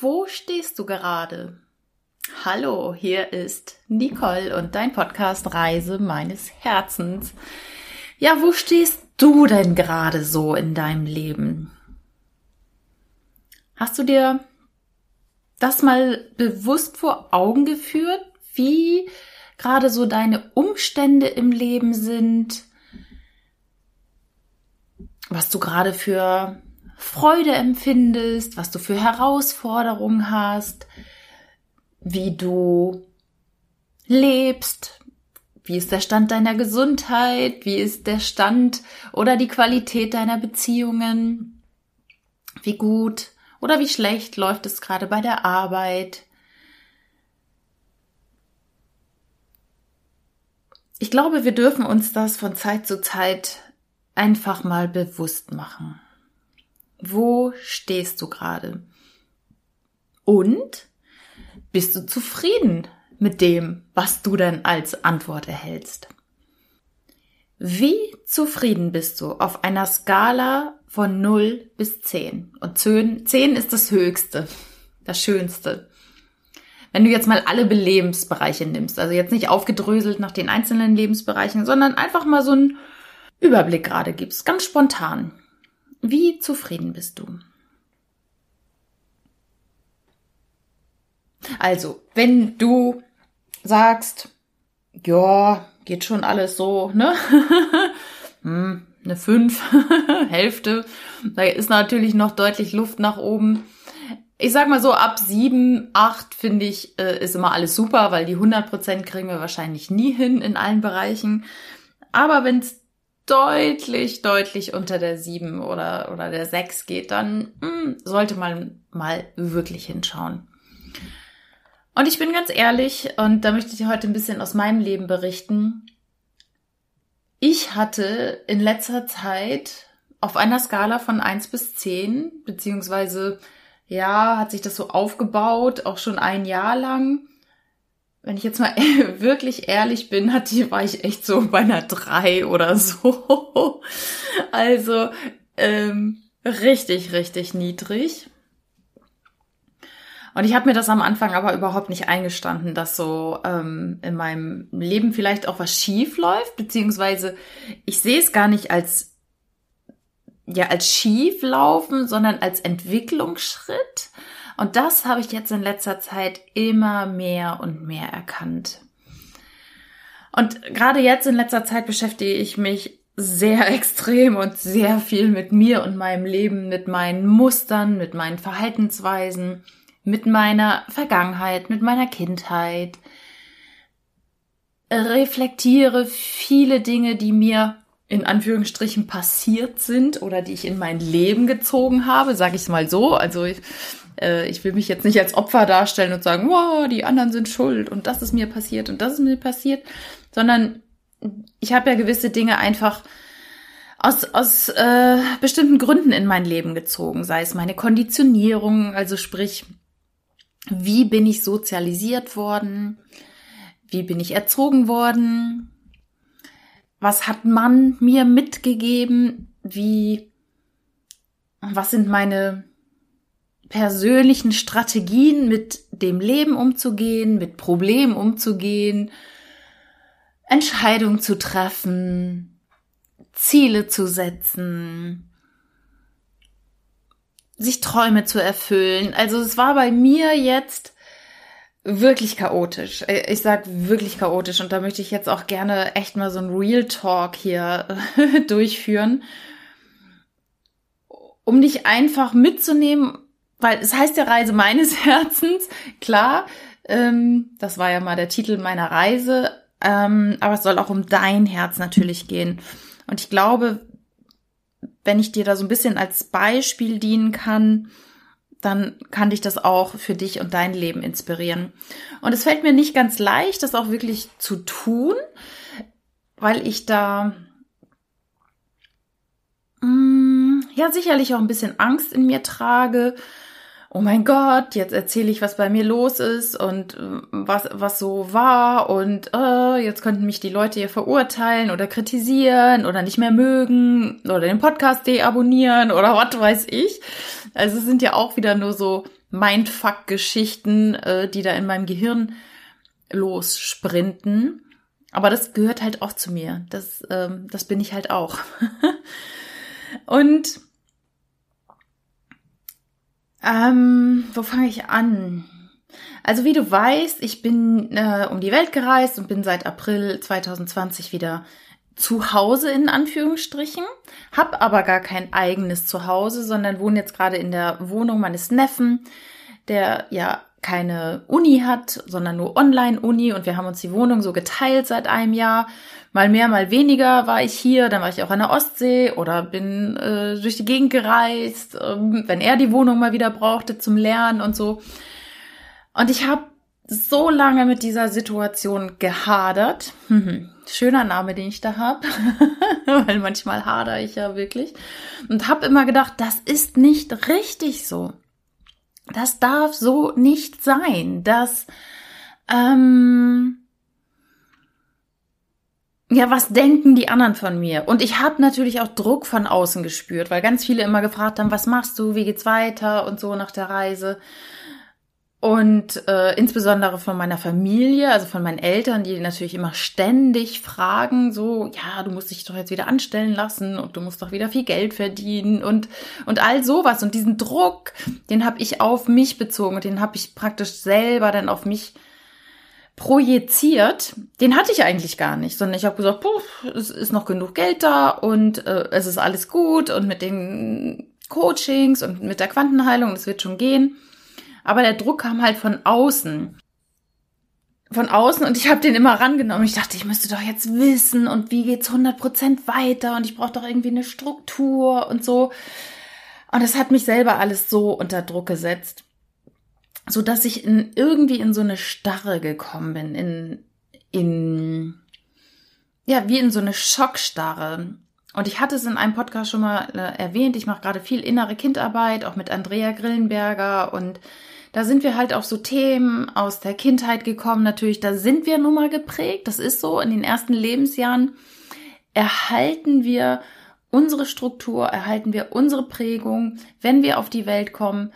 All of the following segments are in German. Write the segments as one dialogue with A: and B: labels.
A: Wo stehst du gerade? Hallo, hier ist Nicole und dein Podcast Reise meines Herzens. Ja, wo stehst du denn gerade so in deinem Leben? Hast du dir das mal bewusst vor Augen geführt, wie gerade so deine Umstände im Leben sind? Was du gerade für Freude empfindest, was du für Herausforderungen hast, wie du lebst, wie ist der Stand deiner Gesundheit, wie ist der Stand oder die Qualität deiner Beziehungen, wie gut oder wie schlecht läuft es gerade bei der Arbeit. Ich glaube, wir dürfen uns das von Zeit zu Zeit einfach mal bewusst machen. Wo stehst du gerade? Und bist du zufrieden mit dem, was du denn als Antwort erhältst? Wie zufrieden bist du auf einer Skala von 0 bis 10? Und 10 ist das Höchste, das Schönste. Wenn du jetzt mal alle Lebensbereiche nimmst, also jetzt nicht aufgedröselt nach den einzelnen Lebensbereichen, sondern einfach mal so einen Überblick gerade gibst, ganz spontan. Wie zufrieden bist du? Also, wenn du sagst, ja, geht schon alles so, ne? hm, eine 5, Hälfte, da ist natürlich noch deutlich Luft nach oben. Ich sag mal so, ab 7, 8 finde ich, äh, ist immer alles super, weil die 100% kriegen wir wahrscheinlich nie hin in allen Bereichen. Aber wenn es deutlich, deutlich unter der 7 oder, oder der 6 geht, dann mh, hm, sollte man mal wirklich hinschauen. Und ich bin ganz ehrlich, und da möchte ich heute ein bisschen aus meinem Leben berichten. Ich hatte in letzter Zeit auf einer Skala von 1 bis 10, beziehungsweise ja, hat sich das so aufgebaut, auch schon ein Jahr lang, wenn ich jetzt mal wirklich ehrlich bin, hat die, war ich echt so bei einer drei oder so. Also ähm, richtig, richtig niedrig. Und ich habe mir das am Anfang aber überhaupt nicht eingestanden, dass so ähm, in meinem Leben vielleicht auch was schief läuft, beziehungsweise ich sehe es gar nicht als ja als schief laufen, sondern als Entwicklungsschritt. Und das habe ich jetzt in letzter Zeit immer mehr und mehr erkannt. Und gerade jetzt in letzter Zeit beschäftige ich mich sehr extrem und sehr viel mit mir und meinem Leben, mit meinen Mustern, mit meinen Verhaltensweisen, mit meiner Vergangenheit, mit meiner Kindheit. Reflektiere viele Dinge, die mir in Anführungsstrichen passiert sind oder die ich in mein Leben gezogen habe, sage ich es mal so. Also ich, äh, ich will mich jetzt nicht als Opfer darstellen und sagen, wow, die anderen sind schuld und das ist mir passiert und das ist mir passiert, sondern ich habe ja gewisse Dinge einfach aus, aus äh, bestimmten Gründen in mein Leben gezogen, sei es meine Konditionierung, also sprich, wie bin ich sozialisiert worden, wie bin ich erzogen worden, was hat man mir mitgegeben, wie, was sind meine persönlichen Strategien, mit dem Leben umzugehen, mit Problemen umzugehen, Entscheidungen zu treffen, Ziele zu setzen, sich Träume zu erfüllen. Also es war bei mir jetzt wirklich chaotisch. Ich sag wirklich chaotisch und da möchte ich jetzt auch gerne echt mal so ein Real Talk hier durchführen, um dich einfach mitzunehmen weil es heißt ja Reise meines Herzens, klar, ähm, das war ja mal der Titel meiner Reise, ähm, aber es soll auch um dein Herz natürlich gehen. Und ich glaube, wenn ich dir da so ein bisschen als Beispiel dienen kann, dann kann dich das auch für dich und dein Leben inspirieren. Und es fällt mir nicht ganz leicht, das auch wirklich zu tun, weil ich da mh, mm, ja sicherlich auch ein bisschen Angst in mir trage oh mein Gott, jetzt erzähle ich, was bei mir los ist und äh, was, was so war und äh, jetzt könnten mich die Leute hier verurteilen oder kritisieren oder nicht mehr mögen oder den Podcast deabonnieren oder was weiß ich. Also es sind ja auch wieder nur so Mindfuck-Geschichten, äh, die da in meinem Gehirn lossprinten. Aber das gehört halt auch zu mir. Das, ähm, das bin ich halt auch. Und ähm, wo fange ich an? Also wie du weißt, ich bin äh, um die Welt gereist und bin seit April 2020 wieder zu Hause in Anführungsstrichen, habe aber gar kein eigenes Zuhause, sondern wohne jetzt gerade in der Wohnung meines Neffen, der ja keine Uni hat, sondern nur Online-Uni und wir haben uns die Wohnung so geteilt seit einem Jahr. Mal mehr, mal weniger war ich hier, dann war ich auch an der Ostsee oder bin äh, durch die Gegend gereist, äh, wenn er die Wohnung mal wieder brauchte zum Lernen und so. Und ich habe so lange mit dieser Situation gehadert. Mhm. Schöner Name, den ich da habe, weil manchmal hader ich ja wirklich. Und habe immer gedacht, das ist nicht richtig so. Das darf so nicht sein. Das, ähm, ja, was denken die anderen von mir? Und ich habe natürlich auch Druck von außen gespürt, weil ganz viele immer gefragt haben, was machst du, wie geht's weiter und so nach der Reise. Und äh, insbesondere von meiner Familie, also von meinen Eltern, die natürlich immer ständig fragen, so, ja, du musst dich doch jetzt wieder anstellen lassen und du musst doch wieder viel Geld verdienen und, und all sowas. Und diesen Druck, den habe ich auf mich bezogen und den habe ich praktisch selber dann auf mich projiziert. Den hatte ich eigentlich gar nicht, sondern ich habe gesagt, puh, es ist noch genug Geld da und äh, es ist alles gut und mit den Coachings und mit der Quantenheilung, es wird schon gehen. Aber der Druck kam halt von außen. Von außen und ich habe den immer rangenommen. Ich dachte, ich müsste doch jetzt wissen und wie geht's 100% weiter und ich brauche doch irgendwie eine Struktur und so. Und das hat mich selber alles so unter Druck gesetzt, so dass ich in, irgendwie in so eine Starre gekommen bin, in, in, ja, wie in so eine Schockstarre. Und ich hatte es in einem Podcast schon mal äh, erwähnt. Ich mache gerade viel innere Kindarbeit, auch mit Andrea Grillenberger und da sind wir halt auf so Themen aus der Kindheit gekommen. Natürlich, da sind wir nun mal geprägt. Das ist so. In den ersten Lebensjahren erhalten wir unsere Struktur, erhalten wir unsere Prägung. Wenn wir auf die Welt kommen,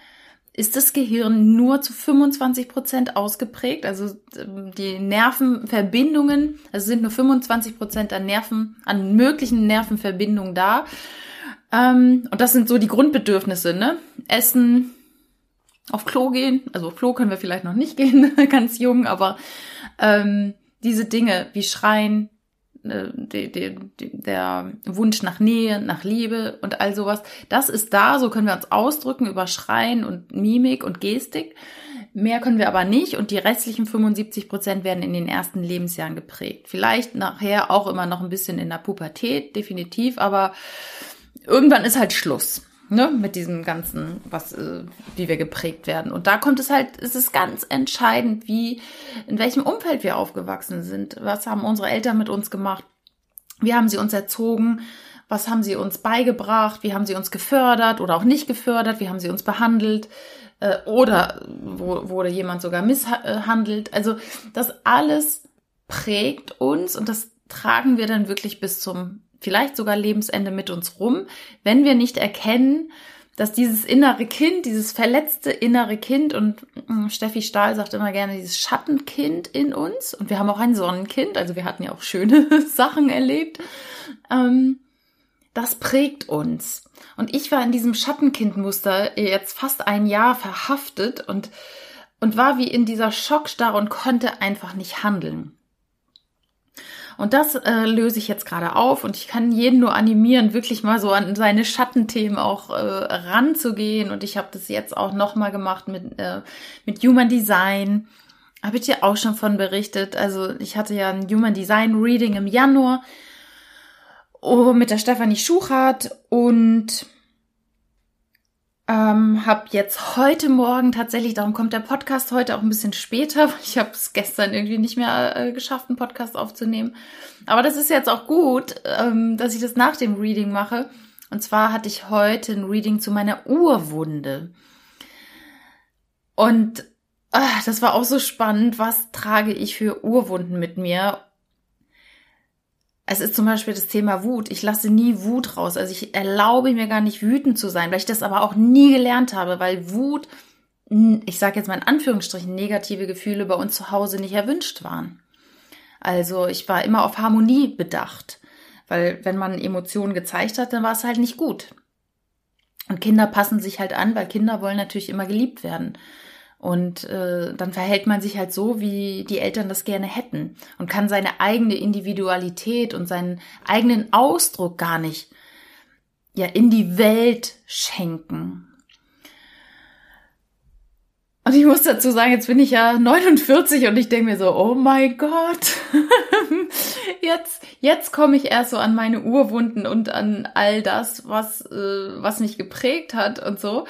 A: ist das Gehirn nur zu 25 Prozent ausgeprägt. Also ähm, die Nervenverbindungen, also sind nur 25 Prozent an Nerven, an möglichen Nervenverbindungen da. Ähm, und das sind so die Grundbedürfnisse, ne? Essen, auf Klo gehen. Also auf Klo können wir vielleicht noch nicht gehen, ganz jung, aber ähm, diese Dinge wie Schreien, äh, die, die, die, der Wunsch nach Nähe, nach Liebe und all sowas, das ist da, so können wir uns ausdrücken über Schreien und Mimik und Gestik. Mehr können wir aber nicht und die restlichen 75 Prozent werden in den ersten Lebensjahren geprägt. Vielleicht nachher auch immer noch ein bisschen in der Pubertät, definitiv, aber irgendwann ist halt Schluss ne, mit diesem ganzen, was, äh, wie wir geprägt werden. Und da kommt es halt, es ist ganz entscheidend, wie, in welchem Umfeld wir aufgewachsen sind. Was haben unsere Eltern mit uns gemacht? Wie haben sie uns erzogen? Was haben sie uns beigebracht? Wie haben sie uns gefördert oder auch nicht gefördert? Wie haben sie uns behandelt? Äh, oder wo, wurde jemand sogar misshandelt? Also das alles prägt uns und das tragen wir dann wirklich bis zum vielleicht sogar Lebensende mit uns rum, wenn wir nicht erkennen, dass dieses innere Kind, dieses verletzte innere Kind und hm, Steffi Stahl sagt immer gerne dieses Schattenkind in uns und wir haben auch ein Sonnenkind, also wir hatten ja auch schöne Sachen erlebt, ähm, das prägt uns. Und ich war in diesem Schattenkindmuster jetzt fast ein Jahr verhaftet und, und war wie in dieser Schockstarre und konnte einfach nicht handeln. Und das äh, löse ich jetzt gerade auf und ich kann jeden nur animieren, wirklich mal so an seine Schattenthemen auch äh, ranzugehen. Und ich habe das jetzt auch nochmal gemacht mit, äh, mit Human Design. Habe ich dir auch schon von berichtet. Also ich hatte ja ein Human Design Reading im Januar oh, mit der Stefanie Schuchart und ähm, habe jetzt heute Morgen tatsächlich, darum kommt der Podcast heute auch ein bisschen später, weil ich habe es gestern irgendwie nicht mehr äh, geschafft, einen Podcast aufzunehmen. Aber das ist jetzt auch gut, ähm, dass ich das nach dem Reading mache. Und zwar hatte ich heute ein Reading zu meiner Urwunde. Und ach, das war auch so spannend. Was trage ich für Urwunden mit mir? Es ist zum Beispiel das Thema Wut. Ich lasse nie Wut raus. Also ich erlaube mir gar nicht wütend zu sein, weil ich das aber auch nie gelernt habe, weil Wut ich sage jetzt mal in Anführungsstrichen, negative Gefühle bei uns zu Hause nicht erwünscht waren. Also ich war immer auf Harmonie bedacht, weil wenn man Emotionen gezeigt hat, dann war es halt nicht gut. Und Kinder passen sich halt an, weil Kinder wollen natürlich immer geliebt werden. Und äh, dann verhält man sich halt so, wie die Eltern das gerne hätten und kann seine eigene Individualität und seinen eigenen Ausdruck gar nicht ja in die Welt schenken. Und ich muss dazu sagen, jetzt bin ich ja 49 und ich denke mir so, oh mein Gott, jetzt, jetzt komme ich erst so an meine Urwunden und an all das, was, äh, was mich geprägt hat und so.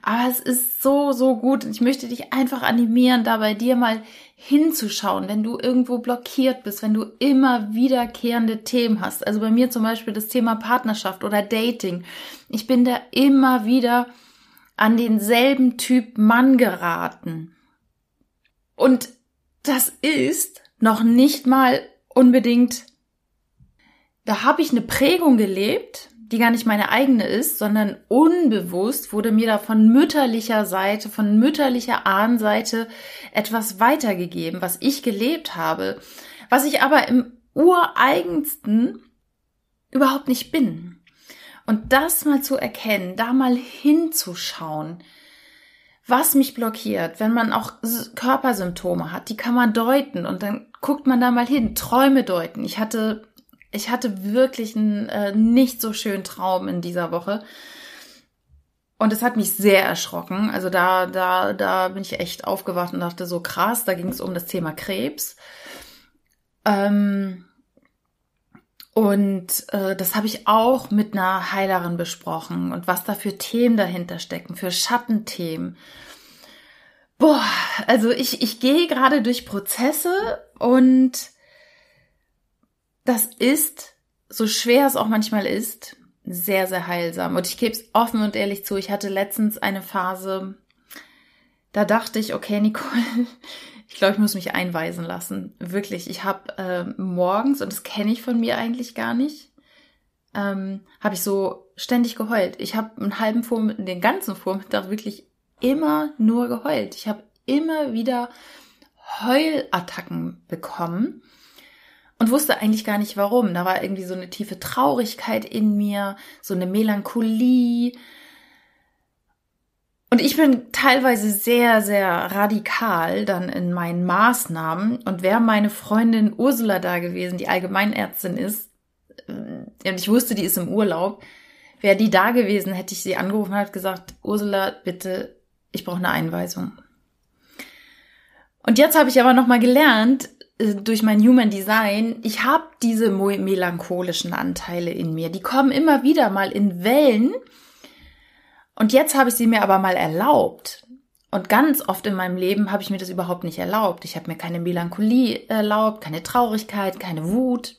A: Aber es ist so, so gut und ich möchte dich einfach animieren, da bei dir mal hinzuschauen, wenn du irgendwo blockiert bist, wenn du immer wiederkehrende Themen hast. Also bei mir zum Beispiel das Thema Partnerschaft oder Dating. Ich bin da immer wieder an denselben Typ Mann geraten. Und das ist noch nicht mal unbedingt, da habe ich eine Prägung gelebt, die gar nicht meine eigene ist, sondern unbewusst wurde mir da von mütterlicher Seite, von mütterlicher Ahnenseite etwas weitergegeben, was ich gelebt habe, was ich aber im ureigensten überhaupt nicht bin. Und das mal zu erkennen, da mal hinzuschauen, was mich blockiert, wenn man auch Körpersymptome hat, die kann man deuten und dann guckt man da mal hin, Träume deuten. Ich hatte, ich hatte wirklich einen äh, nicht so schönen Traum in dieser Woche. Und es hat mich sehr erschrocken. Also da, da, da bin ich echt aufgewacht und dachte so krass, da ging es um das Thema Krebs. Ähm, und äh, das habe ich auch mit einer Heilerin besprochen und was da für Themen dahinter stecken, für Schattenthemen. Boah, also ich, ich gehe gerade durch Prozesse und das ist, so schwer es auch manchmal ist, sehr, sehr heilsam. Und ich gebe es offen und ehrlich zu, ich hatte letztens eine Phase, da dachte ich, okay, Nicole, ich glaube, ich muss mich einweisen lassen. Wirklich. Ich habe äh, morgens, und das kenne ich von mir eigentlich gar nicht, ähm, habe ich so ständig geheult. Ich habe einen halben Vormittag, den ganzen Vormittag wirklich immer nur geheult. Ich habe immer wieder Heulattacken bekommen und wusste eigentlich gar nicht warum. Da war irgendwie so eine tiefe Traurigkeit in mir, so eine Melancholie, und ich bin teilweise sehr, sehr radikal dann in meinen Maßnahmen. Und wäre meine Freundin Ursula da gewesen, die Allgemeinärztin ist, äh, und ich wusste, die ist im Urlaub, wäre die da gewesen, hätte ich sie angerufen und gesagt, Ursula, bitte, ich brauche eine Einweisung. Und jetzt habe ich aber nochmal gelernt, äh, durch mein Human Design, ich habe diese melancholischen Anteile in mir. Die kommen immer wieder mal in Wellen und jetzt habe ich sie mir aber mal erlaubt. Und ganz oft in meinem Leben habe ich mir das überhaupt nicht erlaubt. Ich habe mir keine Melancholie erlaubt, keine Traurigkeit, keine Wut.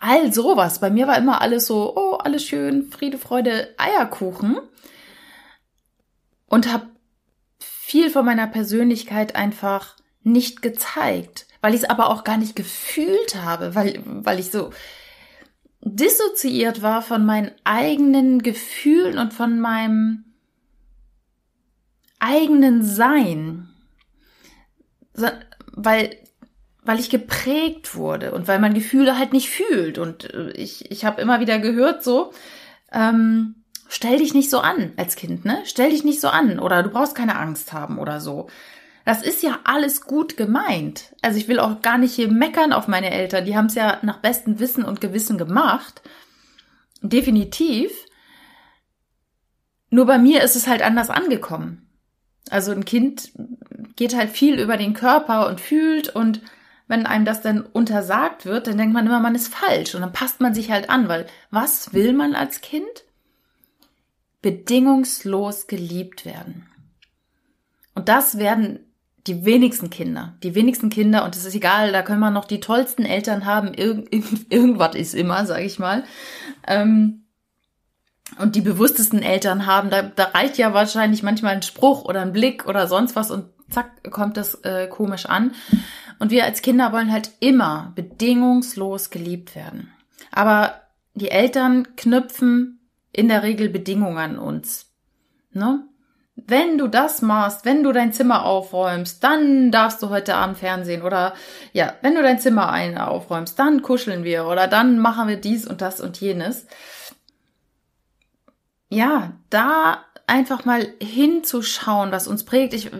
A: All sowas. Bei mir war immer alles so, oh, alles schön, Friede, Freude, Eierkuchen. Und habe viel von meiner Persönlichkeit einfach nicht gezeigt, weil ich es aber auch gar nicht gefühlt habe, weil, weil ich so dissoziiert war von meinen eigenen Gefühlen und von meinem eigenen Sein. Weil, weil ich geprägt wurde und weil man Gefühle halt nicht fühlt. Und äh, ich, ich habe immer wieder gehört so, ähm, stell dich nicht so an als Kind, ne? Stell dich nicht so an oder du brauchst keine Angst haben oder so. Das ist ja alles gut gemeint. Also ich will auch gar nicht hier meckern auf meine Eltern. Die haben es ja nach bestem Wissen und Gewissen gemacht. Definitiv. Nur bei mir ist es halt anders angekommen. Also ein Kind geht halt viel über den Körper und fühlt und wenn einem das dann untersagt wird, dann denkt man immer, man ist falsch und dann passt man sich halt an, weil was will man als Kind? Bedingungslos geliebt werden. Und das werden die wenigsten Kinder, die wenigsten Kinder, und es ist egal, da können wir noch die tollsten Eltern haben, irgend, irgendwas ist immer, sage ich mal. Ähm, und die bewusstesten Eltern haben, da, da reicht ja wahrscheinlich manchmal ein Spruch oder ein Blick oder sonst was und zack, kommt das äh, komisch an. Und wir als Kinder wollen halt immer bedingungslos geliebt werden. Aber die Eltern knüpfen in der Regel Bedingungen an uns. Ne? Wenn du das machst, wenn du dein Zimmer aufräumst, dann darfst du heute Abend Fernsehen oder ja, wenn du dein Zimmer ein aufräumst, dann kuscheln wir oder dann machen wir dies und das und jenes. Ja, da einfach mal hinzuschauen, was uns prägt. Ich,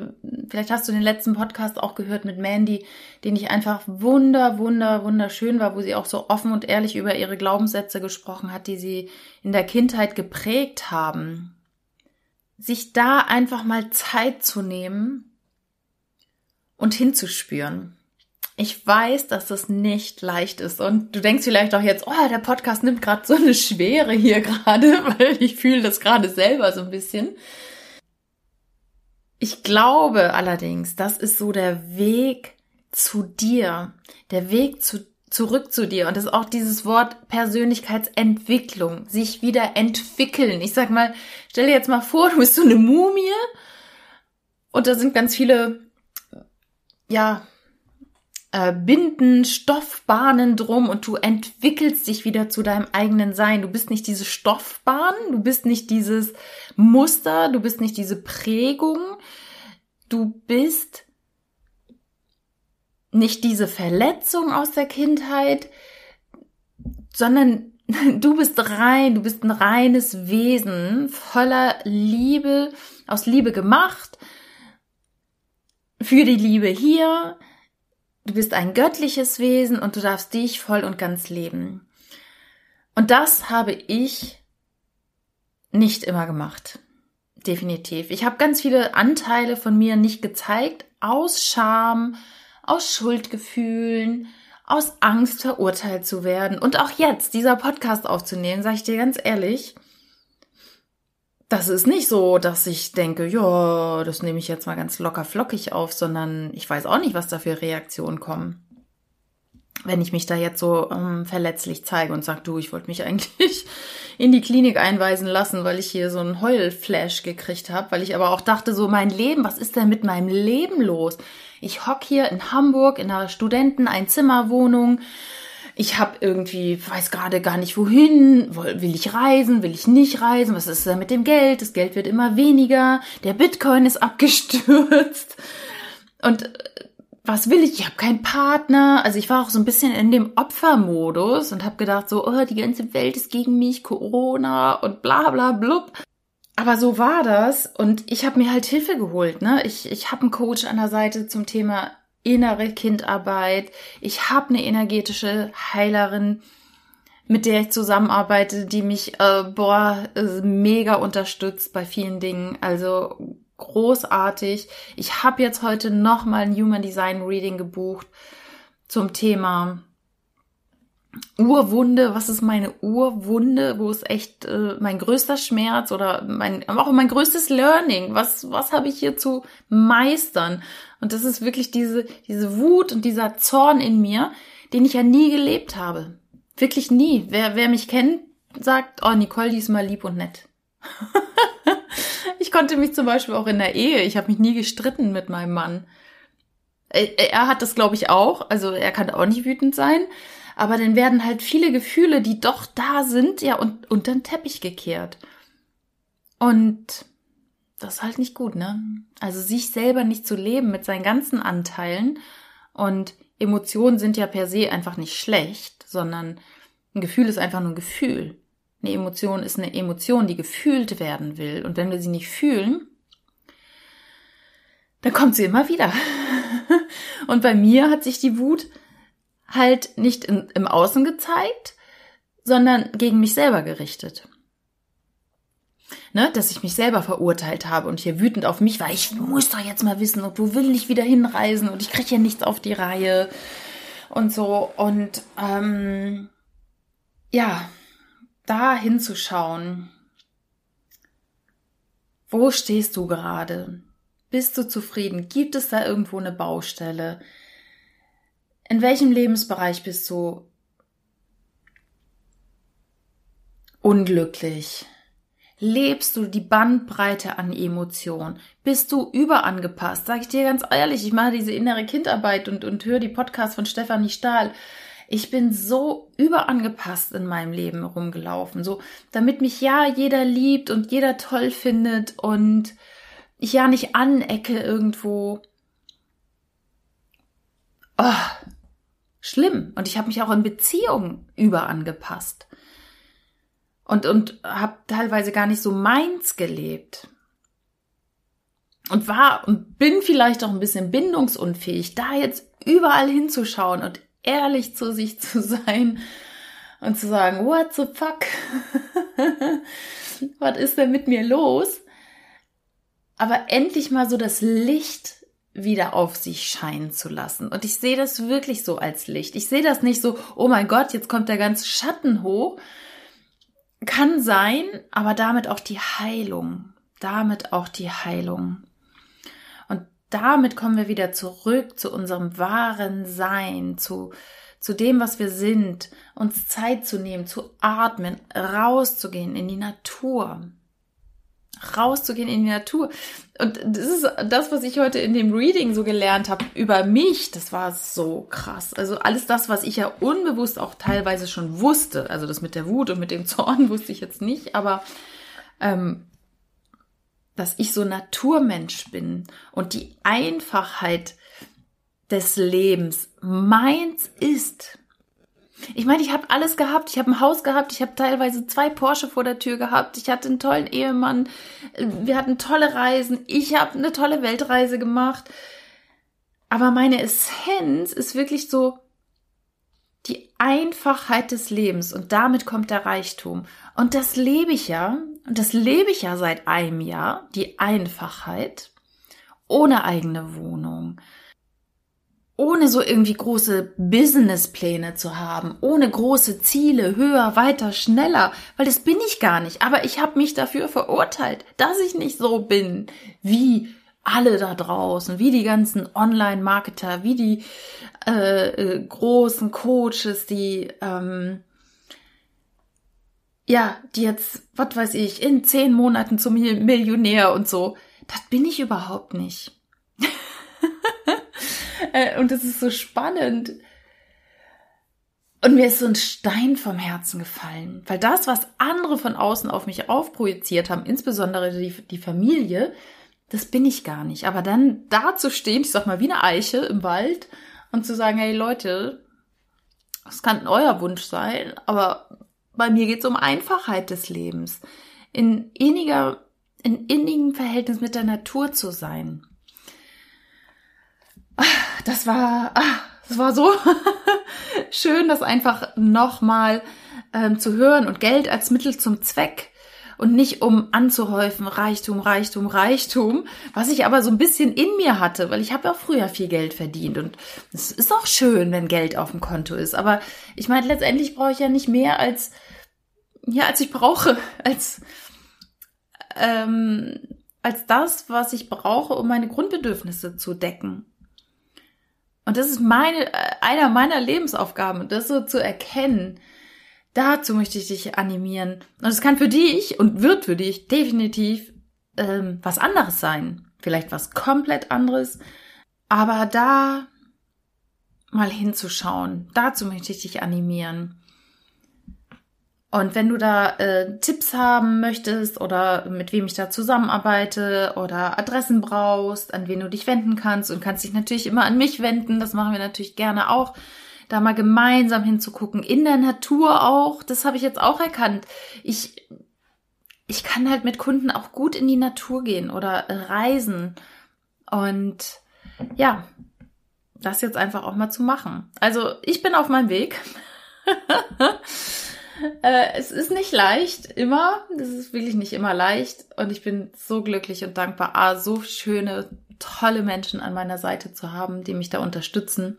A: vielleicht hast du den letzten Podcast auch gehört mit Mandy, den ich einfach wunder, wunder, wunderschön war, wo sie auch so offen und ehrlich über ihre Glaubenssätze gesprochen hat, die sie in der Kindheit geprägt haben. Sich da einfach mal Zeit zu nehmen und hinzuspüren. Ich weiß, dass das nicht leicht ist. Und du denkst vielleicht auch jetzt, oh, der Podcast nimmt gerade so eine Schwere hier gerade, weil ich fühle das gerade selber so ein bisschen. Ich glaube allerdings, das ist so der Weg zu dir, der Weg zu, zurück zu dir. Und das ist auch dieses Wort Persönlichkeitsentwicklung, sich wieder entwickeln. Ich sag mal, stell dir jetzt mal vor, du bist so eine Mumie und da sind ganz viele, ja, äh, Binden, Stoffbahnen drum und du entwickelst dich wieder zu deinem eigenen Sein. Du bist nicht diese Stoffbahn, du bist nicht dieses Muster, du bist nicht diese Prägung, du bist nicht diese Verletzung aus der Kindheit, sondern du bist rein, du bist ein reines Wesen voller Liebe, aus Liebe gemacht, für die Liebe hier, Du bist ein göttliches Wesen und du darfst dich voll und ganz leben. Und das habe ich nicht immer gemacht. Definitiv. Ich habe ganz viele Anteile von mir nicht gezeigt, aus Scham, aus Schuldgefühlen, aus Angst verurteilt zu werden. Und auch jetzt, dieser Podcast aufzunehmen, sage ich dir ganz ehrlich, das ist nicht so, dass ich denke, ja, das nehme ich jetzt mal ganz locker flockig auf, sondern ich weiß auch nicht, was da für Reaktionen kommen. Wenn ich mich da jetzt so ähm, verletzlich zeige und sage, du, ich wollte mich eigentlich in die Klinik einweisen lassen, weil ich hier so einen Heulflash gekriegt habe, weil ich aber auch dachte, so mein Leben, was ist denn mit meinem Leben los? Ich hock hier in Hamburg in einer Studenten-Einzimmerwohnung ich habe irgendwie, weiß gerade gar nicht wohin, will ich reisen, will ich nicht reisen, was ist da mit dem Geld? Das Geld wird immer weniger, der Bitcoin ist abgestürzt. Und äh, was will ich? Ich habe keinen Partner. Also ich war auch so ein bisschen in dem Opfermodus und habe gedacht, so, oh, die ganze Welt ist gegen mich, Corona und bla bla blub. Aber so war das und ich habe mir halt Hilfe geholt. Ne? Ich, ich habe einen Coach an der Seite zum Thema innere Kindarbeit. Ich habe eine energetische Heilerin, mit der ich zusammenarbeite, die mich äh, boah mega unterstützt bei vielen Dingen. Also großartig. Ich habe jetzt heute noch mal ein Human Design Reading gebucht zum Thema Urwunde, was ist meine Urwunde, wo ist echt äh, mein größter Schmerz oder mein auch mein größtes Learning, was was habe ich hier zu meistern? Und das ist wirklich diese diese Wut und dieser Zorn in mir, den ich ja nie gelebt habe. Wirklich nie. Wer wer mich kennt, sagt, oh Nicole, die ist mal lieb und nett. ich konnte mich zum Beispiel auch in der Ehe, ich habe mich nie gestritten mit meinem Mann. Er, er hat das glaube ich auch, also er kann auch nicht wütend sein aber dann werden halt viele Gefühle, die doch da sind, ja, und unter den Teppich gekehrt. Und das ist halt nicht gut, ne? Also sich selber nicht zu leben mit seinen ganzen Anteilen und Emotionen sind ja per se einfach nicht schlecht, sondern ein Gefühl ist einfach nur ein Gefühl. Eine Emotion ist eine Emotion, die gefühlt werden will. Und wenn wir sie nicht fühlen, dann kommt sie immer wieder. Und bei mir hat sich die Wut halt nicht in, im Außen gezeigt, sondern gegen mich selber gerichtet. Ne, dass ich mich selber verurteilt habe und hier wütend auf mich war, ich muss doch jetzt mal wissen, und du will nicht wieder hinreisen und ich kriege ja nichts auf die Reihe und so. Und ähm, ja, da hinzuschauen. Wo stehst du gerade? Bist du zufrieden? Gibt es da irgendwo eine Baustelle? In welchem Lebensbereich bist du unglücklich? Lebst du die Bandbreite an Emotionen? Bist du überangepasst? Sag ich dir ganz ehrlich, ich mache diese innere Kindarbeit und, und höre die Podcasts von Stefanie Stahl. Ich bin so überangepasst in meinem Leben rumgelaufen, so damit mich ja jeder liebt und jeder toll findet und ich ja nicht anecke irgendwo. Oh, schlimm. Und ich habe mich auch in Beziehungen überangepasst. Und, und habe teilweise gar nicht so meins gelebt. Und war und bin vielleicht auch ein bisschen bindungsunfähig, da jetzt überall hinzuschauen und ehrlich zu sich zu sein und zu sagen, what the fuck? Was ist denn mit mir los? Aber endlich mal so das Licht wieder auf sich scheinen zu lassen. Und ich sehe das wirklich so als Licht. Ich sehe das nicht so, oh mein Gott, jetzt kommt der ganze Schatten hoch. Kann sein, aber damit auch die Heilung. Damit auch die Heilung. Und damit kommen wir wieder zurück zu unserem wahren Sein, zu, zu dem, was wir sind, uns Zeit zu nehmen, zu atmen, rauszugehen in die Natur rauszugehen in die Natur. Und das ist das, was ich heute in dem Reading so gelernt habe über mich. Das war so krass. Also alles das, was ich ja unbewusst auch teilweise schon wusste. Also das mit der Wut und mit dem Zorn wusste ich jetzt nicht, aber ähm, dass ich so Naturmensch bin und die Einfachheit des Lebens meins ist. Ich meine, ich habe alles gehabt. Ich habe ein Haus gehabt. Ich habe teilweise zwei Porsche vor der Tür gehabt. Ich hatte einen tollen Ehemann. Wir hatten tolle Reisen. Ich habe eine tolle Weltreise gemacht. Aber meine Essenz ist wirklich so die Einfachheit des Lebens und damit kommt der Reichtum. Und das lebe ich ja. Und das lebe ich ja seit einem Jahr. Die Einfachheit. Ohne eigene Wohnung ohne so irgendwie große Businesspläne zu haben, ohne große Ziele, höher, weiter, schneller, weil das bin ich gar nicht. Aber ich habe mich dafür verurteilt, dass ich nicht so bin wie alle da draußen, wie die ganzen Online-Marketer, wie die äh, äh, großen Coaches, die ähm, ja, die jetzt, was weiß ich, in zehn Monaten zum Millionär und so. Das bin ich überhaupt nicht. Äh, und es ist so spannend. Und mir ist so ein Stein vom Herzen gefallen, weil das, was andere von außen auf mich aufprojiziert haben, insbesondere die, die Familie, das bin ich gar nicht. Aber dann da zu stehen, ich sag mal wie eine Eiche im Wald und zu sagen, hey Leute, das kann euer Wunsch sein, aber bei mir geht es um Einfachheit des Lebens, in inniger, in innigem Verhältnis mit der Natur zu sein das war, ah, das war so schön, das einfach nochmal ähm, zu hören und Geld als Mittel zum Zweck und nicht um anzuhäufen, Reichtum, Reichtum, Reichtum, was ich aber so ein bisschen in mir hatte, weil ich habe auch früher viel Geld verdient und es ist auch schön, wenn Geld auf dem Konto ist, aber ich meine, letztendlich brauche ich ja nicht mehr als, ja, als ich brauche, als, ähm, als das, was ich brauche, um meine Grundbedürfnisse zu decken. Und das ist meine, äh, einer meiner Lebensaufgaben, das so zu erkennen. Dazu möchte ich dich animieren. Und es kann für dich und wird für dich definitiv ähm, was anderes sein. Vielleicht was komplett anderes. Aber da mal hinzuschauen, dazu möchte ich dich animieren. Und wenn du da äh, Tipps haben möchtest oder mit wem ich da zusammenarbeite oder Adressen brauchst, an wen du dich wenden kannst und kannst dich natürlich immer an mich wenden, das machen wir natürlich gerne auch, da mal gemeinsam hinzugucken, in der Natur auch, das habe ich jetzt auch erkannt. Ich, ich kann halt mit Kunden auch gut in die Natur gehen oder reisen und ja, das jetzt einfach auch mal zu machen. Also ich bin auf meinem Weg. Äh, es ist nicht leicht, immer. Es ist wirklich nicht immer leicht. Und ich bin so glücklich und dankbar, ah, so schöne, tolle Menschen an meiner Seite zu haben, die mich da unterstützen,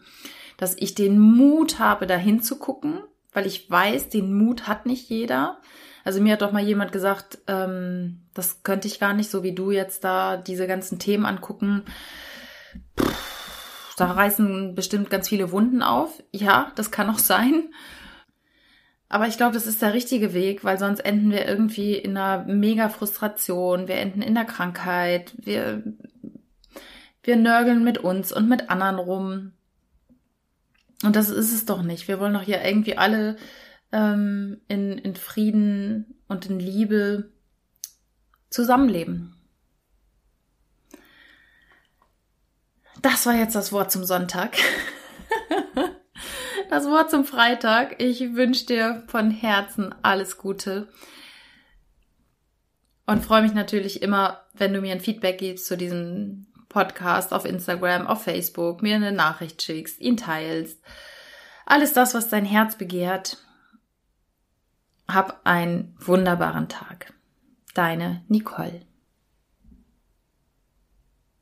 A: dass ich den Mut habe, da hinzugucken, weil ich weiß, den Mut hat nicht jeder. Also mir hat doch mal jemand gesagt, ähm, das könnte ich gar nicht, so wie du jetzt da diese ganzen Themen angucken. Puh, da reißen bestimmt ganz viele Wunden auf. Ja, das kann auch sein. Aber ich glaube, das ist der richtige Weg, weil sonst enden wir irgendwie in einer mega Frustration, wir enden in der Krankheit, wir, wir nörgeln mit uns und mit anderen rum. Und das ist es doch nicht. Wir wollen doch hier irgendwie alle ähm, in, in Frieden und in Liebe zusammenleben. das war jetzt das Wort zum Sonntag. das Wort zum Freitag. Ich wünsche dir von Herzen alles Gute. Und freue mich natürlich immer, wenn du mir ein Feedback gibst zu diesem Podcast auf Instagram, auf Facebook, mir eine Nachricht schickst, ihn teilst. Alles das, was dein Herz begehrt. Hab einen wunderbaren Tag. Deine Nicole.